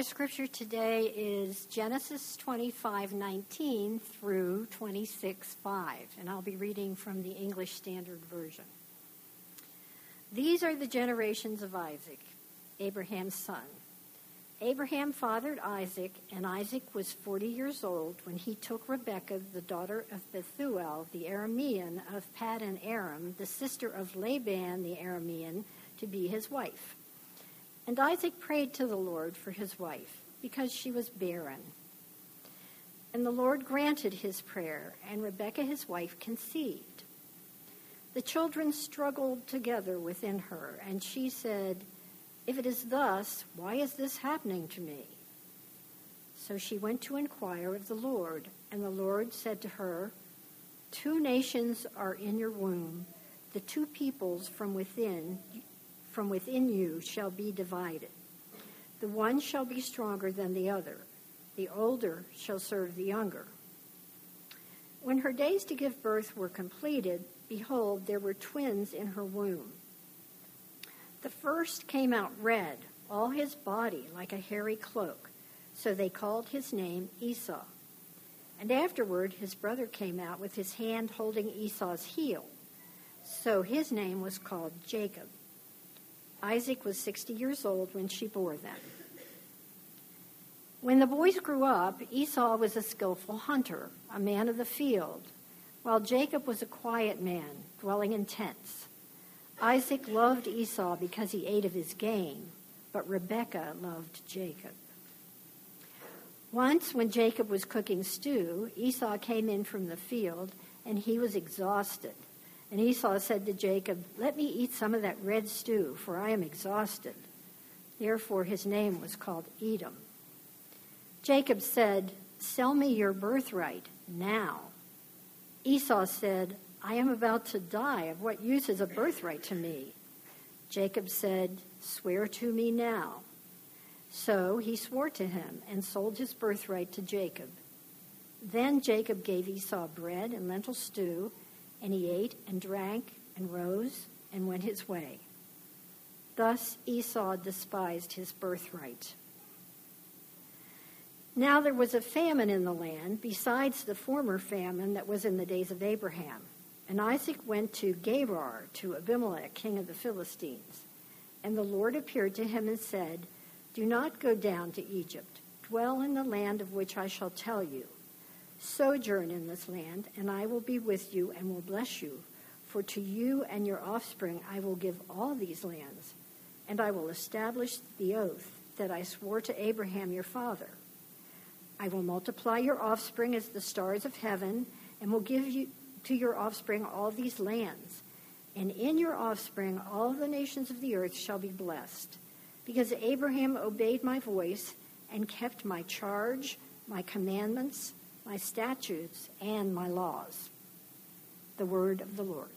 Our scripture today is Genesis 25:19 through 26:5, and I'll be reading from the English Standard Version. These are the generations of Isaac, Abraham's son. Abraham fathered Isaac, and Isaac was 40 years old when he took Rebekah, the daughter of Bethuel, the Aramean of Paddan Aram, the sister of Laban the Aramean, to be his wife. And Isaac prayed to the Lord for his wife, because she was barren. And the Lord granted his prayer, and Rebekah his wife conceived. The children struggled together within her, and she said, If it is thus, why is this happening to me? So she went to inquire of the Lord, and the Lord said to her, Two nations are in your womb, the two peoples from within from within you shall be divided. The one shall be stronger than the other. The older shall serve the younger. When her days to give birth were completed, behold, there were twins in her womb. The first came out red, all his body like a hairy cloak, so they called his name Esau. And afterward his brother came out with his hand holding Esau's heel, so his name was called Jacob. Isaac was 60 years old when she bore them. When the boys grew up, Esau was a skillful hunter, a man of the field, while Jacob was a quiet man, dwelling in tents. Isaac loved Esau because he ate of his game, but Rebekah loved Jacob. Once, when Jacob was cooking stew, Esau came in from the field, and he was exhausted. And Esau said to Jacob, Let me eat some of that red stew, for I am exhausted. Therefore his name was called Edom. Jacob said, Sell me your birthright now. Esau said, I am about to die. Of what use is a birthright to me? Jacob said, Swear to me now. So he swore to him and sold his birthright to Jacob. Then Jacob gave Esau bread and lentil stew and he ate and drank and rose and went his way. Thus Esau despised his birthright. Now there was a famine in the land, besides the former famine that was in the days of Abraham. And Isaac went to Gerar, to Abimelech, king of the Philistines. And the Lord appeared to him and said, Do not go down to Egypt. Dwell in the land of which I shall tell you. Sojourn in this land, and I will be with you and will bless you. For to you and your offspring I will give all these lands, and I will establish the oath that I swore to Abraham your father. I will multiply your offspring as the stars of heaven, and will give you to your offspring all these lands. And in your offspring all the nations of the earth shall be blessed, because Abraham obeyed my voice and kept my charge, my commandments, my statutes, and my laws. The word of the Lord.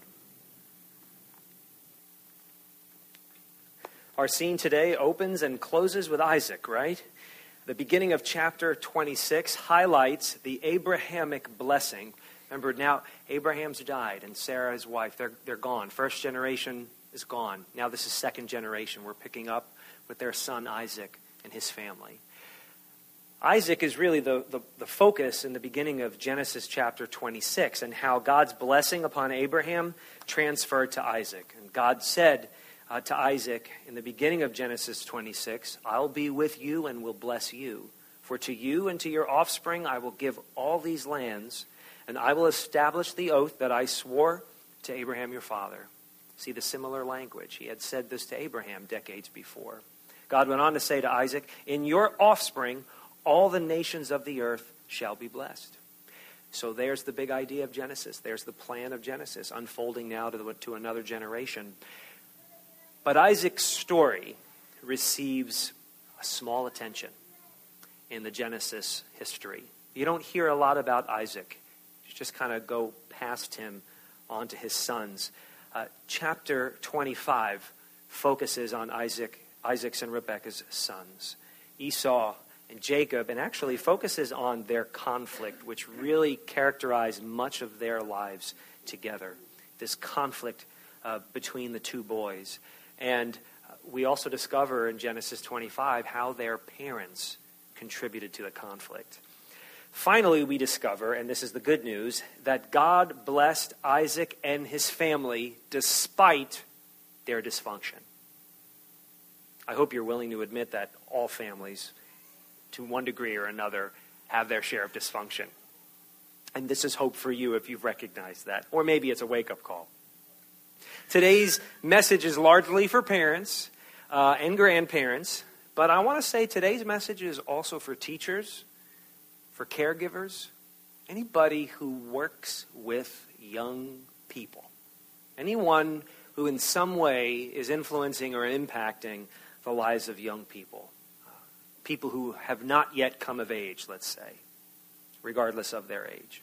Our scene today opens and closes with Isaac, right? The beginning of chapter 26 highlights the Abrahamic blessing. Remember, now Abraham's died and Sarah, his wife, they're, they're gone. First generation is gone. Now this is second generation. We're picking up with their son Isaac and his family. Isaac is really the, the, the, focus in the beginning of Genesis chapter 26 and how God's blessing upon Abraham transferred to Isaac. And God said uh, to Isaac in the beginning of Genesis 26, I'll be with you and will bless you. For to you and to your offspring I will give all these lands, and I will establish the oath that I swore to Abraham your father. See the similar language. He had said this to Abraham decades before. God went on to say to Isaac, In your offspring, all the nations of the earth shall be blessed. So there's the big idea of Genesis. There's the plan of Genesis unfolding now to, the, to another generation. But Isaac's story receives a small attention in the Genesis history. You don't hear a lot about Isaac. You just kind of go past him on to his sons. Uh, chapter 25 focuses on Isaac, Isaac's and Rebekah's sons. Esau and Jacob, and actually focuses on their conflict, which really characterized much of their lives together. This conflict uh, between the two boys. And we also discover in Genesis 25 how their parents contributed to the conflict. Finally, we discover, and this is the good news, that God blessed Isaac and his family despite their dysfunction. I hope you're willing to admit that all families, to one degree or another, have their share of dysfunction. And this is hope for you if you've recognized that. Or maybe it's a wake up call. Today's message is largely for parents uh, and grandparents, but I want to say today's message is also for teachers, for caregivers, anybody who works with young people, anyone who in some way is influencing or impacting the lives of young people, people who have not yet come of age, let's say, regardless of their age.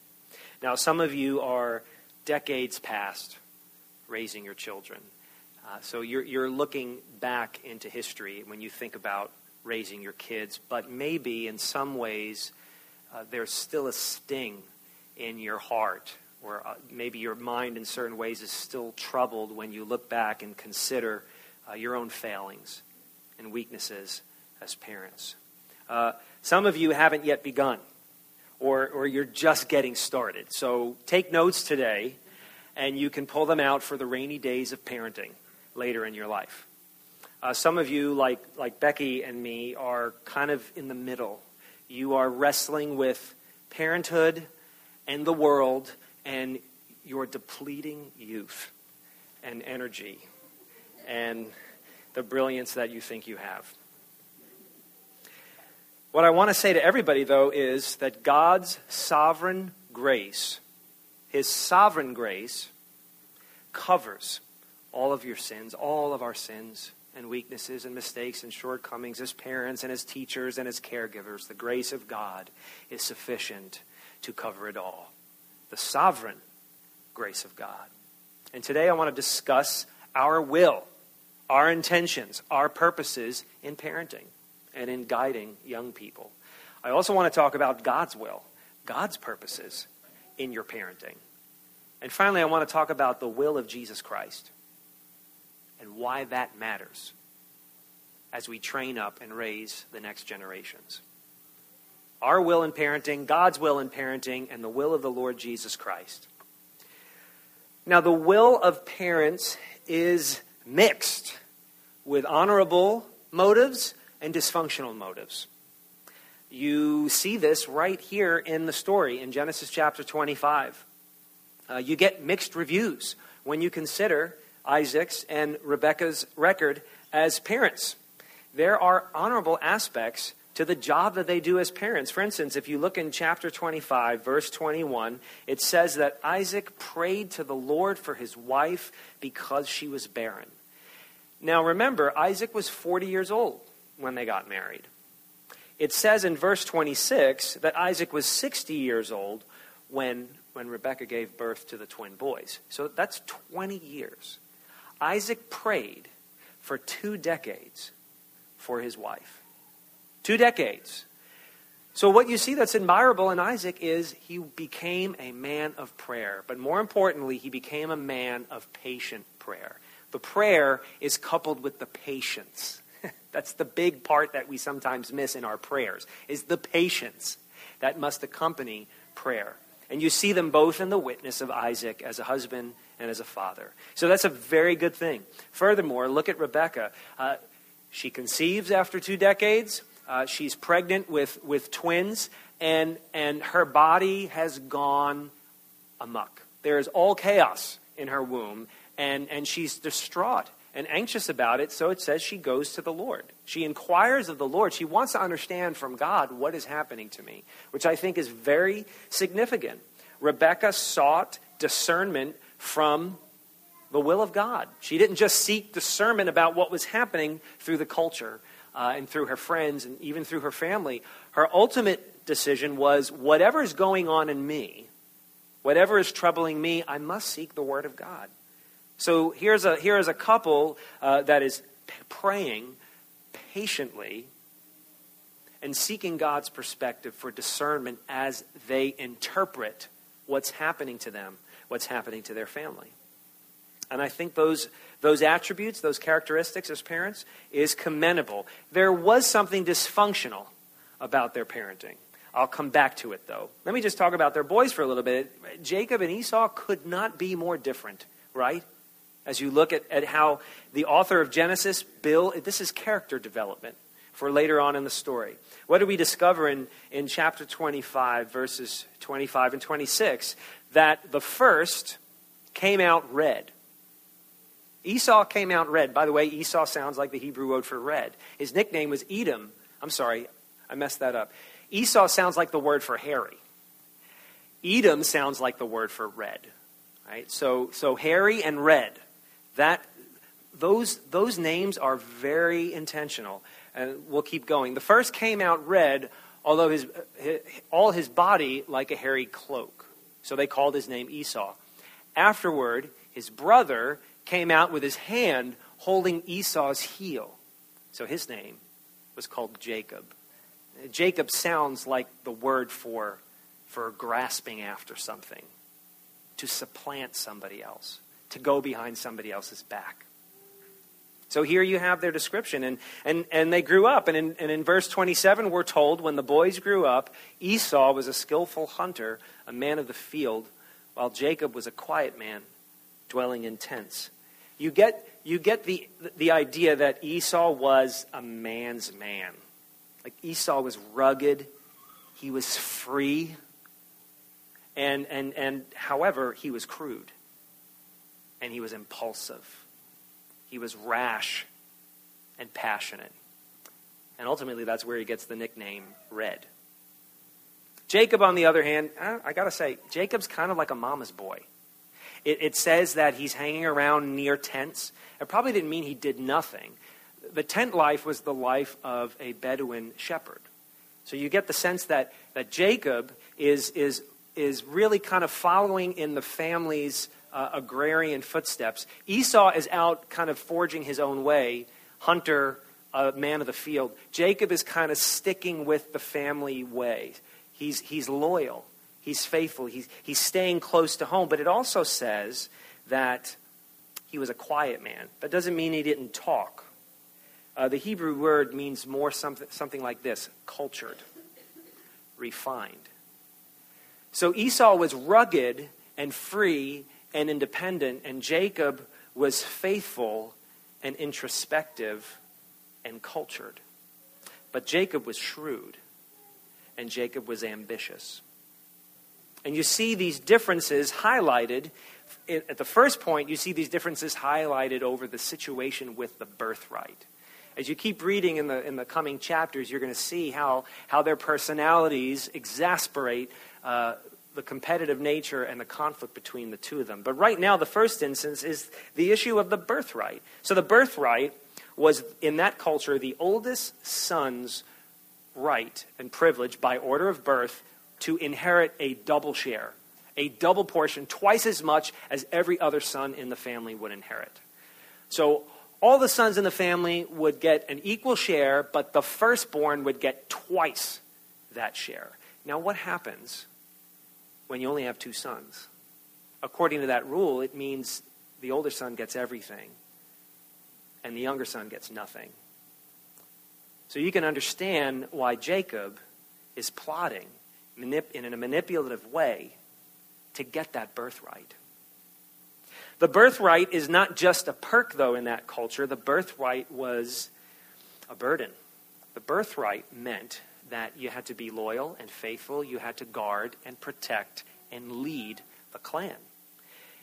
Now, some of you are decades past raising your children. Uh, so you're, you're looking back into history when you think about raising your kids, but maybe in some ways uh, there's still a sting in your heart, or uh, maybe your mind in certain ways is still troubled when you look back and consider uh, your own failings and weaknesses as parents. Uh, some of you haven't yet begun, or, or you're just getting started. So take notes today, and you can pull them out for the rainy days of parenting later in your life. Uh, some of you, like, like Becky and me, are kind of in the middle. You are wrestling with parenthood and the world, and you're depleting youth and energy and the brilliance that you think you have. What I want to say to everybody, though, is that God's sovereign grace, His sovereign grace, covers all of your sins, all of our sins and weaknesses and mistakes and shortcomings as parents and as teachers and as caregivers. The grace of God is sufficient to cover it all. The sovereign grace of God. And today I want to discuss our will, our intentions, our purposes in parenting and in guiding young people. I also want to talk about God's will, God's purposes in your parenting. And finally, I want to talk about the will of Jesus Christ and why that matters as we train up and raise the next generations. Our will in parenting, God's will in parenting, and the will of the Lord Jesus Christ. Now, the will of parents is mixed with honorable motives and dysfunctional motives. You see this right here in the story in Genesis chapter 25. Uh, you get mixed reviews when you consider Isaac's and Rebekah's record as parents. There are honorable aspects to the job that they do as parents. For instance, if you look in chapter 25, verse 21, it says that Isaac prayed to the Lord for his wife because she was barren. Now remember, Isaac was 40 years old when they got married. It says in verse 26 that Isaac was 60 years old when, when Rebekah gave birth to the twin boys. So that's 20 years. Isaac prayed for two decades for his wife. Two decades. So, what you see that's admirable in Isaac is he became a man of prayer. But more importantly, he became a man of patient prayer. The prayer is coupled with the patience. That's the big part that we sometimes miss in our prayers, is the patience that must accompany prayer. And you see them both in the witness of Isaac as a husband and as a father. So that's a very good thing. Furthermore, look at Rebecca. Uh, she conceives after two decades. Uh, she's pregnant with, with twins, and, and her body has gone amuck. There is all chaos in her womb, and, and she's distraught and anxious about it, so it says she goes to the Lord. She inquires of the Lord. She wants to understand from God what is happening to me, which I think is very significant. Rebecca sought discernment from the will of God. She didn't just seek discernment about what was happening through the culture uh, and through her friends and even through her family. Her ultimate decision was whatever is going on in me, whatever is troubling me, I must seek the Word of God. So here's a, here is a couple uh, that is praying patiently and seeking God's perspective for discernment as they interpret what's happening to them what's happening to their family. And I think those, those attributes, those characteristics as parents, is commendable. There was something dysfunctional about their parenting. I'll come back to it, though. Let me just talk about their boys for a little bit. Jacob and Esau could not be more different, right? As you look at, at how the author of Genesis, Bill, this is character development for later on in the story. What do we discover in, in chapter 25, verses 25 and 26? That the first came out red. Esau came out red. By the way, Esau sounds like the Hebrew word for red. His nickname was Edom. I'm sorry, I messed that up. Esau sounds like the word for hairy. Edom sounds like the word for red. Right? So, so hairy and red. That, those, those names are very intentional. And we'll keep going. The first came out red, although his, his, all his body like a hairy cloak. So they called his name Esau. Afterward, his brother came out with his hand holding Esau's heel. So his name was called Jacob. Jacob sounds like the word for, for grasping after something, to supplant somebody else, to go behind somebody else's back. So here you have their description. And, and, and they grew up. And in, and in verse 27, we're told when the boys grew up, Esau was a skillful hunter, a man of the field, while Jacob was a quiet man, dwelling in tents. You get, you get the, the idea that Esau was a man's man. Like Esau was rugged, he was free, and, and, and however, he was crude, and he was impulsive, he was rash and passionate. And ultimately, that's where he gets the nickname Red. Jacob, on the other hand, uh, I got to say, Jacob's kind of like a mama's boy. It, it, says that he's hanging around near tents. It probably didn't mean he did nothing the tent life was the life of a Bedouin shepherd. So you get the sense that, that Jacob is, is, is really kind of following in the family's uh, agrarian footsteps. Esau is out kind of forging his own way, hunter, a man of the field. Jacob is kind of sticking with the family way. He's, he's loyal, he's faithful, he's, he's staying close to home. But it also says that he was a quiet man. That doesn't mean he didn't talk. Uh, the Hebrew word means more something, something like this cultured, refined. So Esau was rugged and free and independent, and Jacob was faithful and introspective and cultured. But Jacob was shrewd, and Jacob was ambitious. And you see these differences highlighted. At the first point, you see these differences highlighted over the situation with the birthright as you keep reading in the, in the coming chapters, you're going to see how, how their personalities exasperate uh, the competitive nature and the conflict between the two of them. But right now, the first instance is the issue of the birthright. So the birthright was, in that culture, the oldest son's right and privilege by order of birth to inherit a double share, a double portion, twice as much as every other son in the family would inherit. So all the sons in the family would get an equal share, but the firstborn would get twice that share. Now, what happens when you only have two sons? According to that rule, it means the older son gets everything, and the younger son gets nothing. So you can understand why Jacob is plotting in a manipulative way to get that birthright. The birthright is not just a perk, though, in that culture. The birthright was a burden. The birthright meant that you had to be loyal and faithful, you had to guard and protect and lead the clan.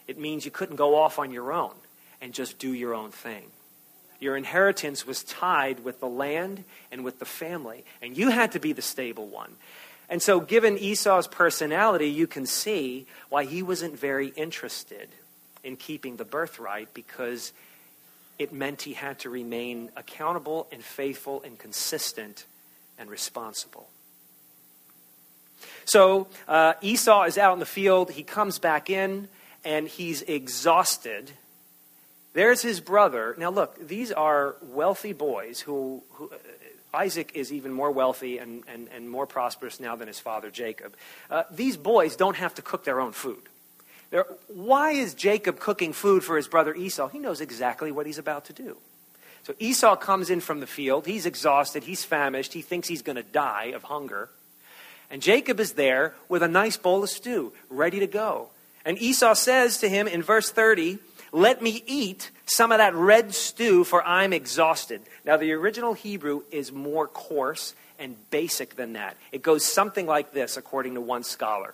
It means you couldn't go off on your own and just do your own thing. Your inheritance was tied with the land and with the family, and you had to be the stable one. And so, given Esau's personality, you can see why he wasn't very interested in keeping the birthright because it meant he had to remain accountable and faithful and consistent and responsible. So uh, Esau is out in the field. He comes back in and he's exhausted. There's his brother. Now, look, these are wealthy boys who, who uh, Isaac is even more wealthy and, and, and more prosperous now than his father Jacob. Uh, these boys don't have to cook their own food. There, why is Jacob cooking food for his brother Esau? He knows exactly what he's about to do. So Esau comes in from the field. He's exhausted. He's famished. He thinks he's going to die of hunger. And Jacob is there with a nice bowl of stew, ready to go. And Esau says to him in verse 30, Let me eat some of that red stew, for I'm exhausted. Now, the original Hebrew is more coarse and basic than that. It goes something like this, according to one scholar.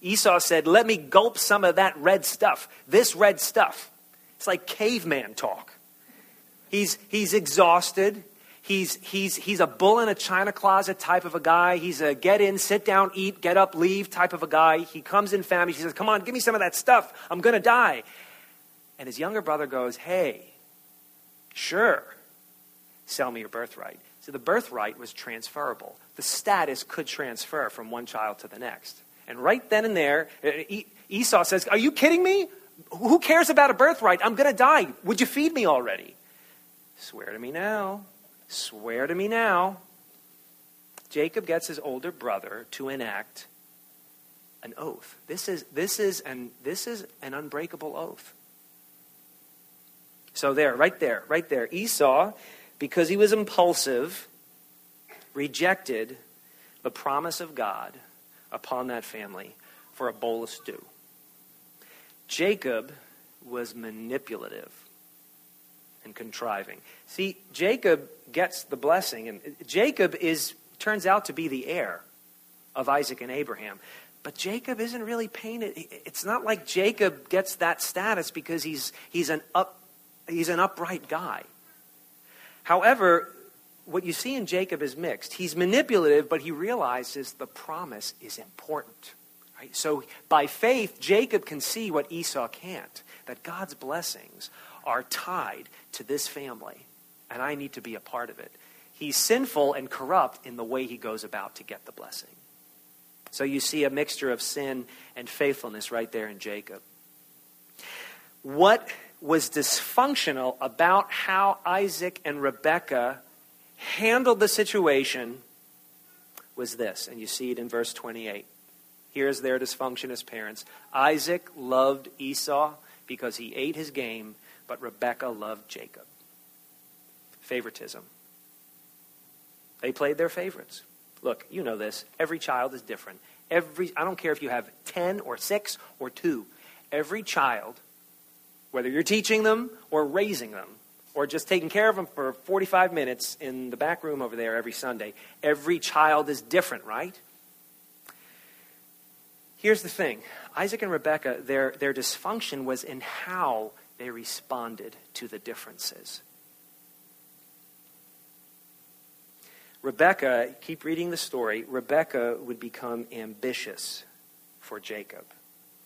Esau said, Let me gulp some of that red stuff, this red stuff. It's like caveman talk. He's, he's exhausted. He's, he's, he's a bull in a china closet type of a guy. He's a get in, sit down, eat, get up, leave type of a guy. He comes in famished. He says, Come on, give me some of that stuff. I'm going to die. And his younger brother goes, Hey, sure, sell me your birthright. So the birthright was transferable. The status could transfer from one child to the next. And right then and there, uh, Esau says, Are you kidding me? Who cares about a birthright? I'm going to die. Would you feed me already? Swear to me now. Swear to me now. Jacob gets his older brother to enact an oath. This is, this is, an, this is an unbreakable oath. So, there, right there, right there. Esau because he was impulsive, rejected the promise of God upon that family for a bowl of stew. Jacob was manipulative and contriving. See, Jacob gets the blessing, and Jacob is turns out to be the heir of Isaac and Abraham. But Jacob isn't really painted. It's not like Jacob gets that status because he's, he's, an, up, he's an upright guy. However, what you see in Jacob is mixed. He's manipulative, but he realizes the promise is important. Right? So by faith, Jacob can see what Esau can't that God's blessings are tied to this family, and I need to be a part of it. He's sinful and corrupt in the way he goes about to get the blessing. So you see a mixture of sin and faithfulness right there in Jacob. What was dysfunctional about how Isaac and Rebekah handled the situation was this, and you see it in verse 28. Here's their dysfunction as parents. Isaac loved Esau because he ate his game, but Rebekah loved Jacob. Favoritism. They played their favorites. Look, you know this. Every child is different. Every I don't care if you have 10 or 6 or 2. Every child whether you're teaching them or raising them or just taking care of them for 45 minutes in the back room over there every Sunday, every child is different, right? Here's the thing Isaac and Rebekah, their, their dysfunction was in how they responded to the differences. Rebecca, keep reading the story, Rebecca would become ambitious for Jacob.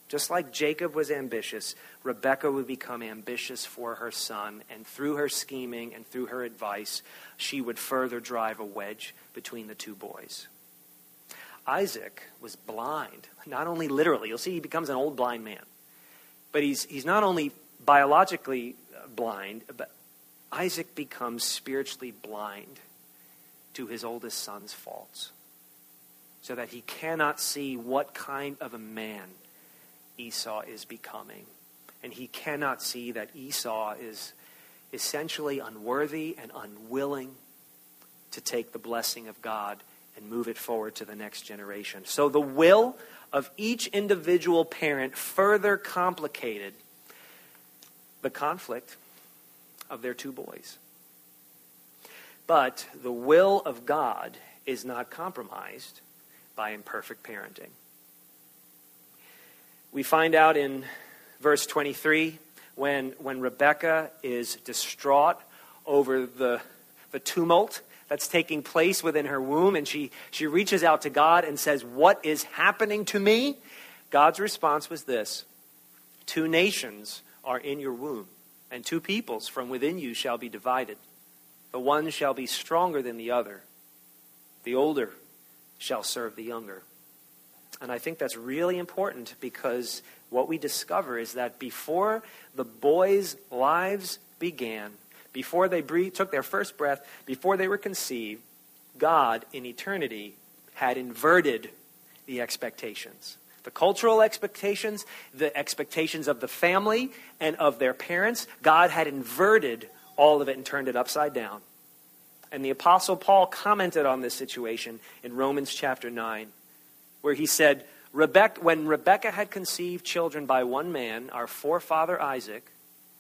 Just like Jacob was ambitious, Rebecca would become ambitious for her son, and through her scheming and through her advice, she would further drive a wedge between the two boys. Isaac was blind, not only literally, you'll see he becomes an old blind man, but he's, he's not only biologically blind, but Isaac becomes spiritually blind to his oldest son's faults, so that he cannot see what kind of a man Esau is becoming. And he cannot see that Esau is essentially unworthy and unwilling to take the blessing of God and move it forward to the next generation. So the will of each individual parent further complicated the conflict of their two boys. But the will of God is not compromised by imperfect parenting. We find out in verse 23 when, when Rebecca is distraught over the, the tumult that's taking place within her womb, and she, she reaches out to God and says, What is happening to me? God's response was this Two nations are in your womb, and two peoples from within you shall be divided. The one shall be stronger than the other, the older shall serve the younger. And I think that's really important because what we discover is that before the boys' lives began, before they breathed, took their first breath, before they were conceived, God in eternity had inverted the expectations. The cultural expectations, the expectations of the family and of their parents, God had inverted all of it and turned it upside down. And the Apostle Paul commented on this situation in Romans chapter 9, where he said, Rebecca, When Rebekah had conceived children by one man, our forefather Isaac,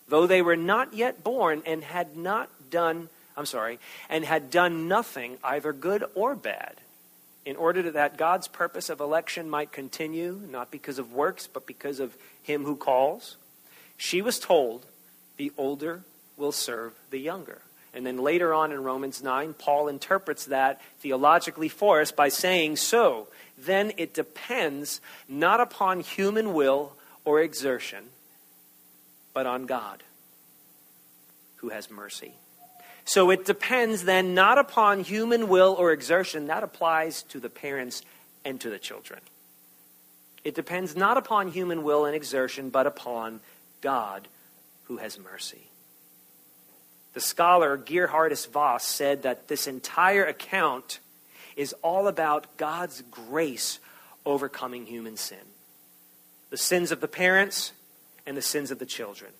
though they were not yet born and had not done, I'm sorry, and had done nothing, either good or bad, in order that God's purpose of election might continue, not because of works, but because of him who calls, she was told, The older will serve the younger. And then later on in Romans 9, Paul interprets that theologically for us by saying, So, then it depends not upon human will or exertion, but on God, who has mercy. So it depends then not upon human will or exertion. That applies to the parents and to the children. It depends not upon human will and exertion, but upon God who has mercy. The scholar Geerhardus Vos said that this entire account is all about God's grace overcoming human sin the sins of the parents and the sins of the children.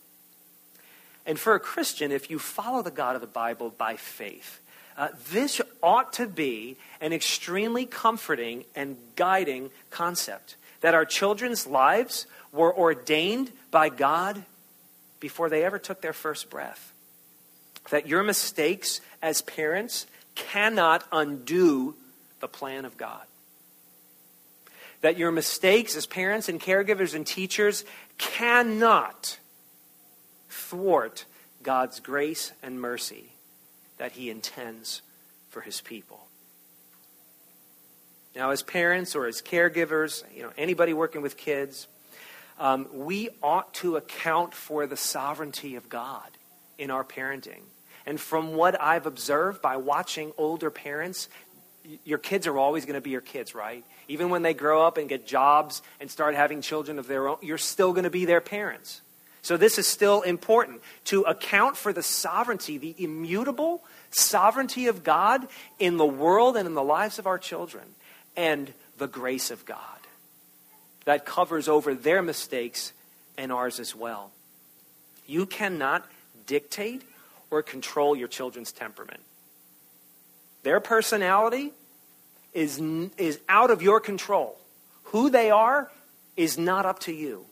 And for a Christian, if you follow the God of the Bible by faith, uh, this ought to be an extremely comforting and guiding concept that our children's lives were ordained by God before they ever took their first breath that your mistakes as parents cannot undo the plan of God. That your mistakes as parents and caregivers and teachers cannot thwart God's grace and mercy that He intends for His people. Now, as parents or as caregivers, you know, anybody working with kids, um, we ought to account for the sovereignty of God in our parenting. And from what I've observed by watching older parents, your kids are always going to be your kids, right? Even when they grow up and get jobs and start having children of their own, you're still going to be their parents. So this is still important to account for the sovereignty, the immutable sovereignty of God in the world and in the lives of our children, and the grace of God that covers over their mistakes and ours as well. You cannot dictate or control your children's temperament. Their personality is, is out of your control. Who they are is not up to you.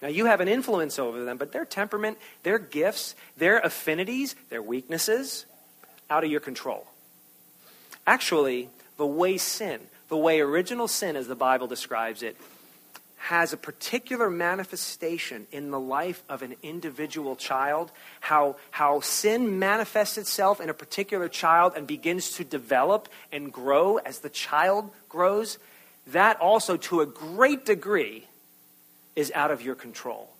Now, you have an influence over them, but their temperament, their gifts, their affinities, their weaknesses, out of your control. Actually, the way sin, the way original sin, as the Bible describes it, has a particular manifestation in the life of an individual child, how, how sin manifests itself in a particular child and begins to develop and grow as the child grows, that also, to a great degree, is out of your control.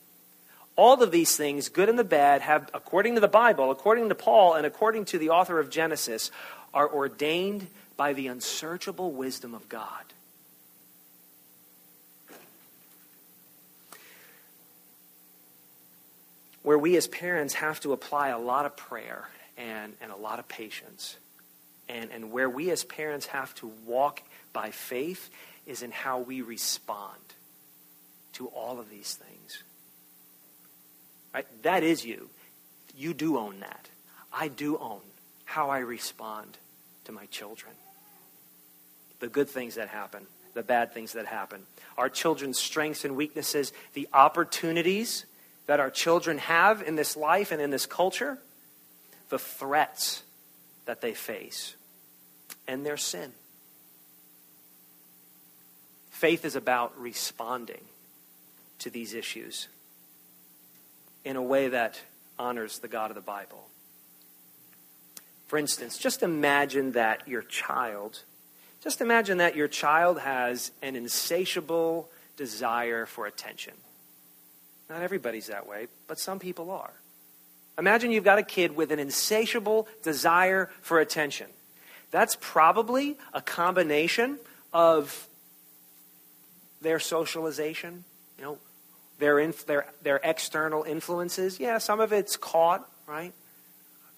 All of these things, good and the bad, have, according to the Bible, according to Paul, and according to the author of Genesis, are ordained by the unsearchable wisdom of God. where we as parents have to apply a lot of prayer and, and a lot of patience. And, and where we as parents have to walk by faith is in how we respond to all of these things. Right? That is you. You do own that. I do own how I respond to my children. The good things that happen, the bad things that happen, our children's strengths and weaknesses, the opportunities that our children have in this life and in this culture, the threats that they face, and their sin. Faith is about responding to these issues in a way that honors the God of the Bible. For instance, just imagine that your child, just imagine that your child has an insatiable desire for attention. Not everybody's that way, but some people are. Imagine you've got a kid with an insatiable desire for attention. That's probably a combination of their socialization, you know, their, inf- their, their external influences. Yeah, some of it's caught, right,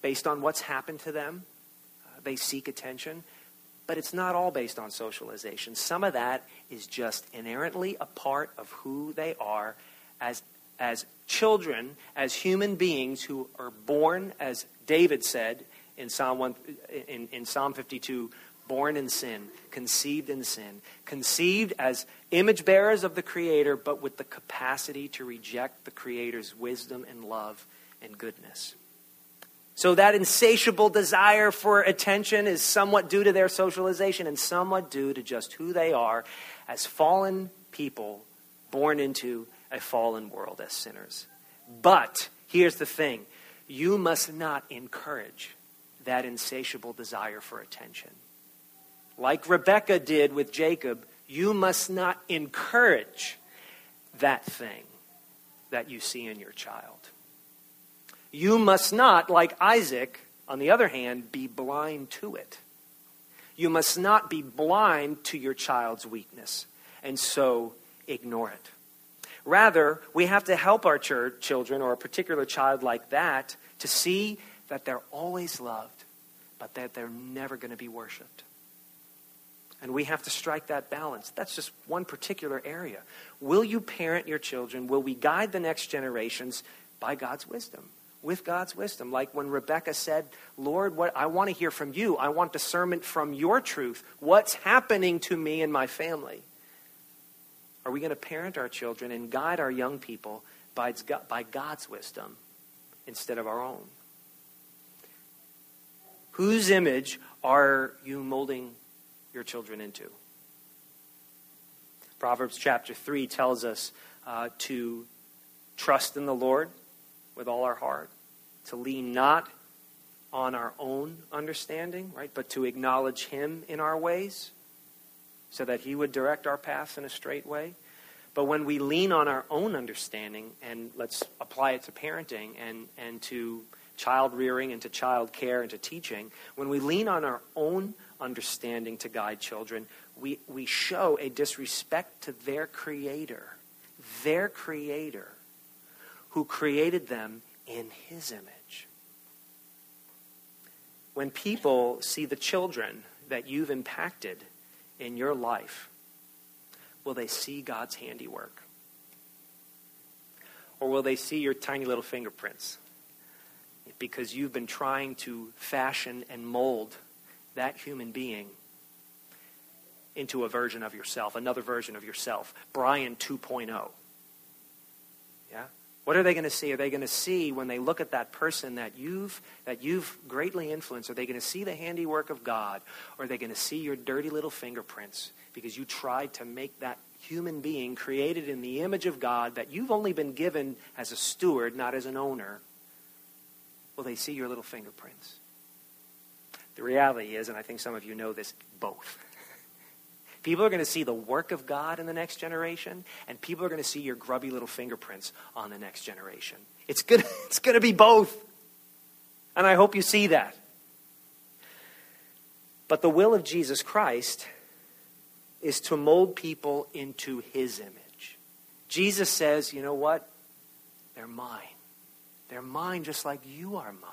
based on what's happened to them. Uh, they seek attention. but it's not all based on socialization. Some of that is just inherently a part of who they are as, as children, as human beings who are born, as David said in Psalm, 1, in, in Psalm 52, born in sin, conceived in sin, conceived as image bearers of the Creator, but with the capacity to reject the Creator's wisdom and love and goodness. So that insatiable desire for attention is somewhat due to their socialization and somewhat due to just who they are as fallen people born into a fallen world as sinners. But here's the thing you must not encourage that insatiable desire for attention. Like Rebecca did with Jacob, you must not encourage that thing that you see in your child. You must not, like Isaac, on the other hand, be blind to it. You must not be blind to your child's weakness and so ignore it. Rather, we have to help our ch- children or a particular child like that to see that they're always loved, but that they're never going to be worshiped. And we have to strike that balance. That's just one particular area. Will you parent your children? Will we guide the next generations by God's wisdom? With God's wisdom. Like when Rebecca said, Lord, what I want to hear from you. I want discernment from your truth. What's happening to me and my family? Are we going to parent our children and guide our young people by, by God's wisdom instead of our own? Whose image are you molding your children into. Proverbs chapter 3 tells us uh, to trust in the Lord with all our heart, to lean not on our own understanding, right, but to acknowledge Him in our ways so that He would direct our paths in a straight way. But when we lean on our own understanding, and let's apply it to parenting and, and to child rearing and to child care and to teaching, when we lean on our own understanding to guide children, we, we show a disrespect to their creator, their creator, who created them in his image. When people see the children that you've impacted in your life, will they see God's handiwork? Or will they see your tiny little fingerprints? Because you've been trying to fashion and mold that human being into a version of yourself, another version of yourself. Brian 2.0. Yeah? What are they going to see? Are they going to see when they look at that person that you've that you've greatly influenced? Are they going to see the handiwork of God, or are they going to see your dirty little fingerprints because you tried to make that human being created in the image of God that you've only been given as a steward, not as an owner? Will they see your little fingerprints? The reality is, and I think some of you know this, both. People are going to see the work of God in the next generation, and people are going to see your grubby little fingerprints on the next generation. It's going it's going to be both. And I hope you see that. But the will of Jesus Christ is to mold people into his image. Jesus says, you know what? They're mine. They're mine just like you are mine.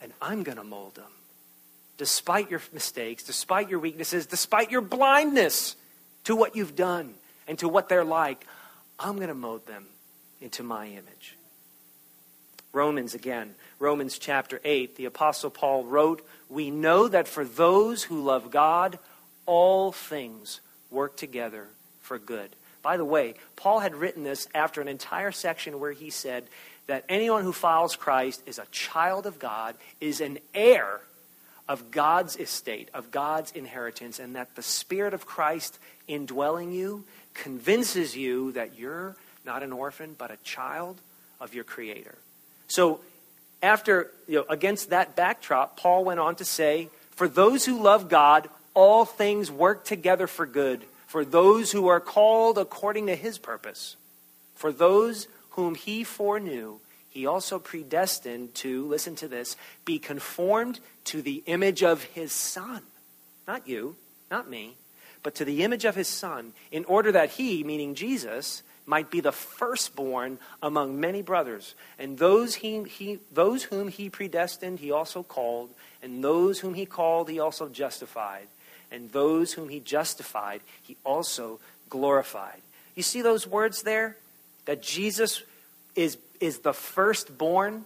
And I'm going to mold them despite your mistakes, despite your weaknesses, despite your blindness to what you've done and to what they're like, I'm going to mold them into my image. Romans again, Romans chapter 8, the Apostle Paul wrote, We know that for those who love God, all things work together for good. By the way, Paul had written this after an entire section where he said that anyone who follows Christ is a child of God, is an heir of God's estate, of God's inheritance, and that the Spirit of Christ indwelling you convinces you that you're not an orphan, but a child of your Creator. So, after, you know, against that backdrop, Paul went on to say, For those who love God, all things work together for good, for those who are called according to his purpose. For those whom he foreknew, he also predestined to, listen to this, be conformed to the image of his Son. Not you, not me, but to the image of his Son, in order that he, meaning Jesus, might be the firstborn among many brothers. And those, he, he, those whom he predestined, he also called. And those whom he called, he also justified. and those whom he justified, he also glorified. You see those words there? That Jesus is, is the firstborn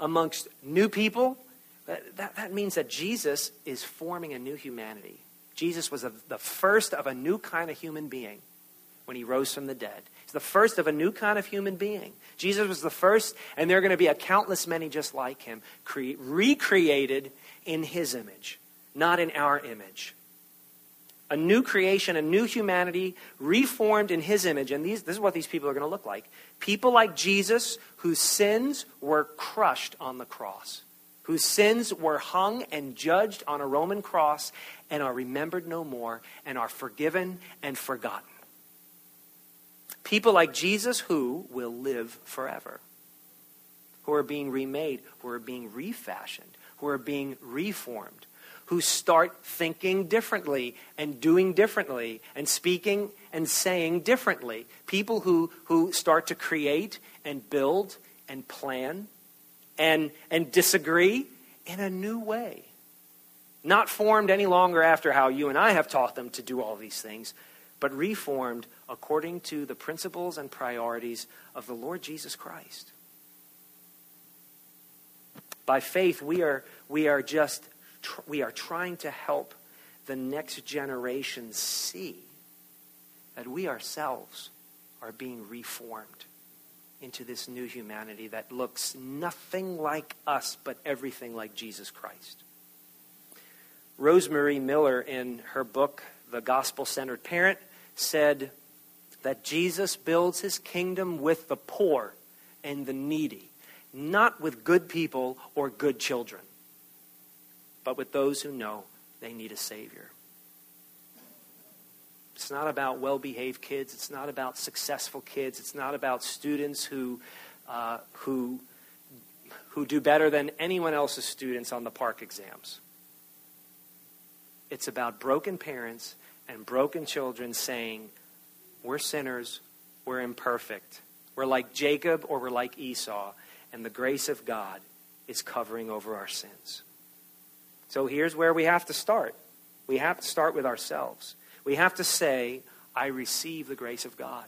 amongst new people? That, that, means that Jesus is forming a new humanity. Jesus was a, the first of a new kind of human being when he rose from the dead. He's the first of a new kind of human being. Jesus was the first, and there are going to be a countless many just like him, cre- recreated in his image, not in our image. A new creation, a new humanity, reformed in his image. And these, this is what these people are going to look like. People like Jesus, whose sins were crushed on the cross, whose sins were hung and judged on a Roman cross and are remembered no more and are forgiven and forgotten. People like Jesus who will live forever, who are being remade, who are being refashioned, who are being reformed, who start thinking differently and doing differently and speaking and saying differently. People who, who start to create and build and plan and, and disagree in a new way. Not formed any longer after how you and I have taught them to do all these things, but reformed according to the principles and priorities of the Lord Jesus Christ. By faith, we are, we are just tr- we are trying to help the next generation see that we ourselves are being reformed into this new humanity that looks nothing like us, but everything like Jesus Christ. Rose Marie Miller, in her book, The Gospel Centered Parent, said that Jesus builds his kingdom with the poor and the needy, not with good people or good children, but with those who know they need a Savior. It's not about well behaved kids. It's not about successful kids. It's not about students who, uh, who, who do better than anyone else's students on the PARCC exams. It's about broken parents and broken children saying, We're sinners, we're imperfect. We're like Jacob or we're like Esau, and the grace of God is covering over our sins. So here's where we have to start. We have to start with ourselves. We have to say, I receive the grace of God.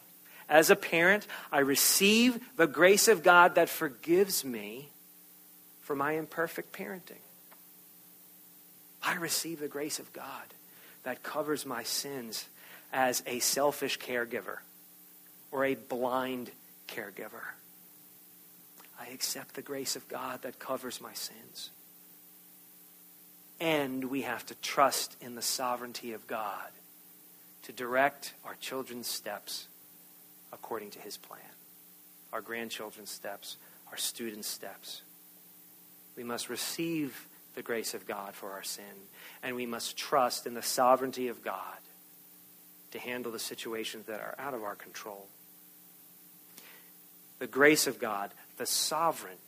As a parent, I receive the grace of God that forgives me for my imperfect parenting. I receive the grace of God that covers my sins as a selfish caregiver or a blind caregiver. I accept the grace of God that covers my sins. And we have to trust in the sovereignty of God to direct our children's steps according to his plan, our grandchildren's steps, our students' steps. We must receive the grace of God for our sin, and we must trust in the sovereignty of God to handle the situations that are out of our control. The grace of God, the sovereign,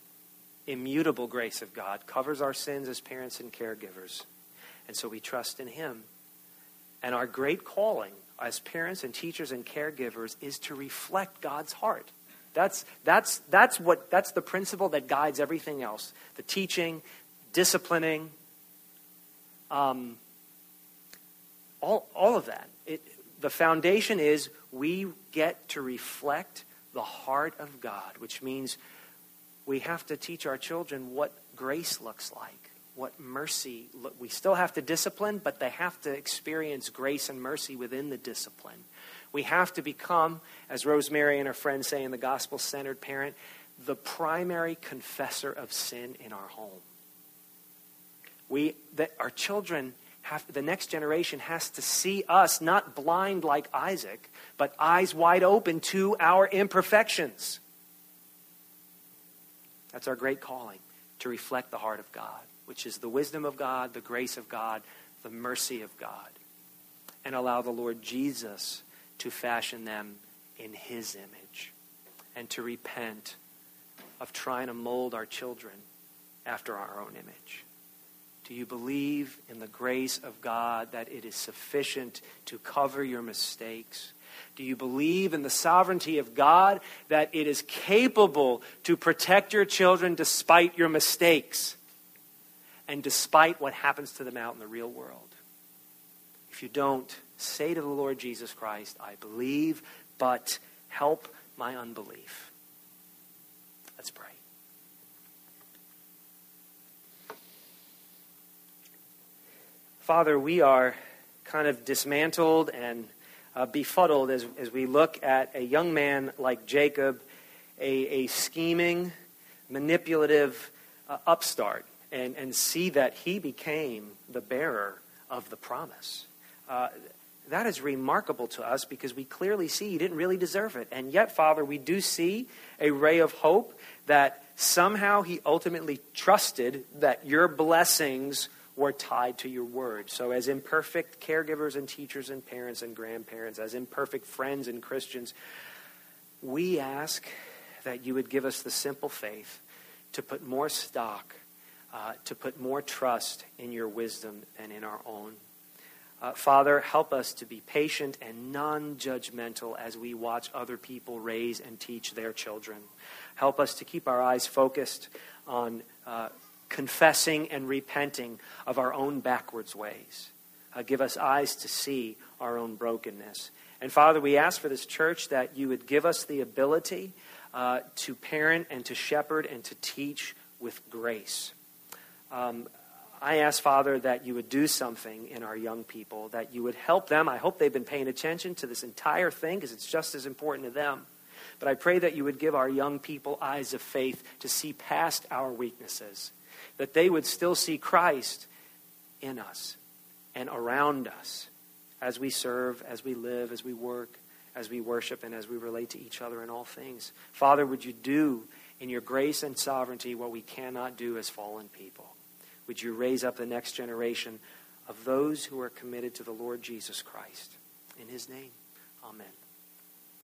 immutable grace of God, covers our sins as parents and caregivers. And so we trust in Him. And our great calling as parents and teachers and caregivers is to reflect God's heart. That's, that's, that's, what, that's the principle that guides everything else the teaching, disciplining, um, all, all of that. It, the foundation is we get to reflect the heart of God, which means we have to teach our children what grace looks like, what mercy. We still have to discipline, but they have to experience grace and mercy within the discipline. We have to become, as Rose Marie and her friends say in the gospel centered parent, the primary confessor of sin in our home. We, that our children have, the next generation has to see us not blind like Isaac, but eyes wide open to our imperfections. That's our great calling to reflect the heart of God, which is the wisdom of God, the grace of God, the mercy of God, and allow the Lord Jesus to fashion them in his image and to repent of trying to mold our children after our own image. Do you believe in the grace of God that it is sufficient to cover your mistakes? Do you believe in the sovereignty of God that it is capable to protect your children despite your mistakes and despite what happens to them out in the real world? If you don't, say to the Lord Jesus Christ, I believe, but help my unbelief. Let's pray. Father, we are kind of dismantled and uh, befuddled as, as we look at a young man like Jacob, a, a scheming, manipulative uh, upstart, and, and see that he became the bearer of the promise. Uh, that is remarkable to us because we clearly see he didn't really deserve it. And yet, Father, we do see a ray of hope that somehow he ultimately trusted that your blessings were tied to your word. So, as imperfect caregivers and teachers and parents and grandparents, as imperfect friends and Christians, we ask that you would give us the simple faith to put more stock, uh, to put more trust in your wisdom than in our own. Uh, Father, help us to be patient and non judgmental as we watch other people raise and teach their children. Help us to keep our eyes focused on uh, confessing and repenting of our own backwards ways. Uh, give us eyes to see our own brokenness. And Father, we ask for this church that you would give us the ability uh, to parent and to shepherd and to teach with grace. Um, I ask, Father, that you would do something in our young people, that you would help them. I hope they've been paying attention to this entire thing because it's just as important to them. But I pray that you would give our young people eyes of faith to see past our weaknesses, that they would still see Christ in us and around us as we serve, as we live, as we work, as we worship, and as we relate to each other in all things. Father, would you do in your grace and sovereignty what we cannot do as fallen people? Would you raise up the next generation of those who are committed to the Lord Jesus Christ? In his name, amen.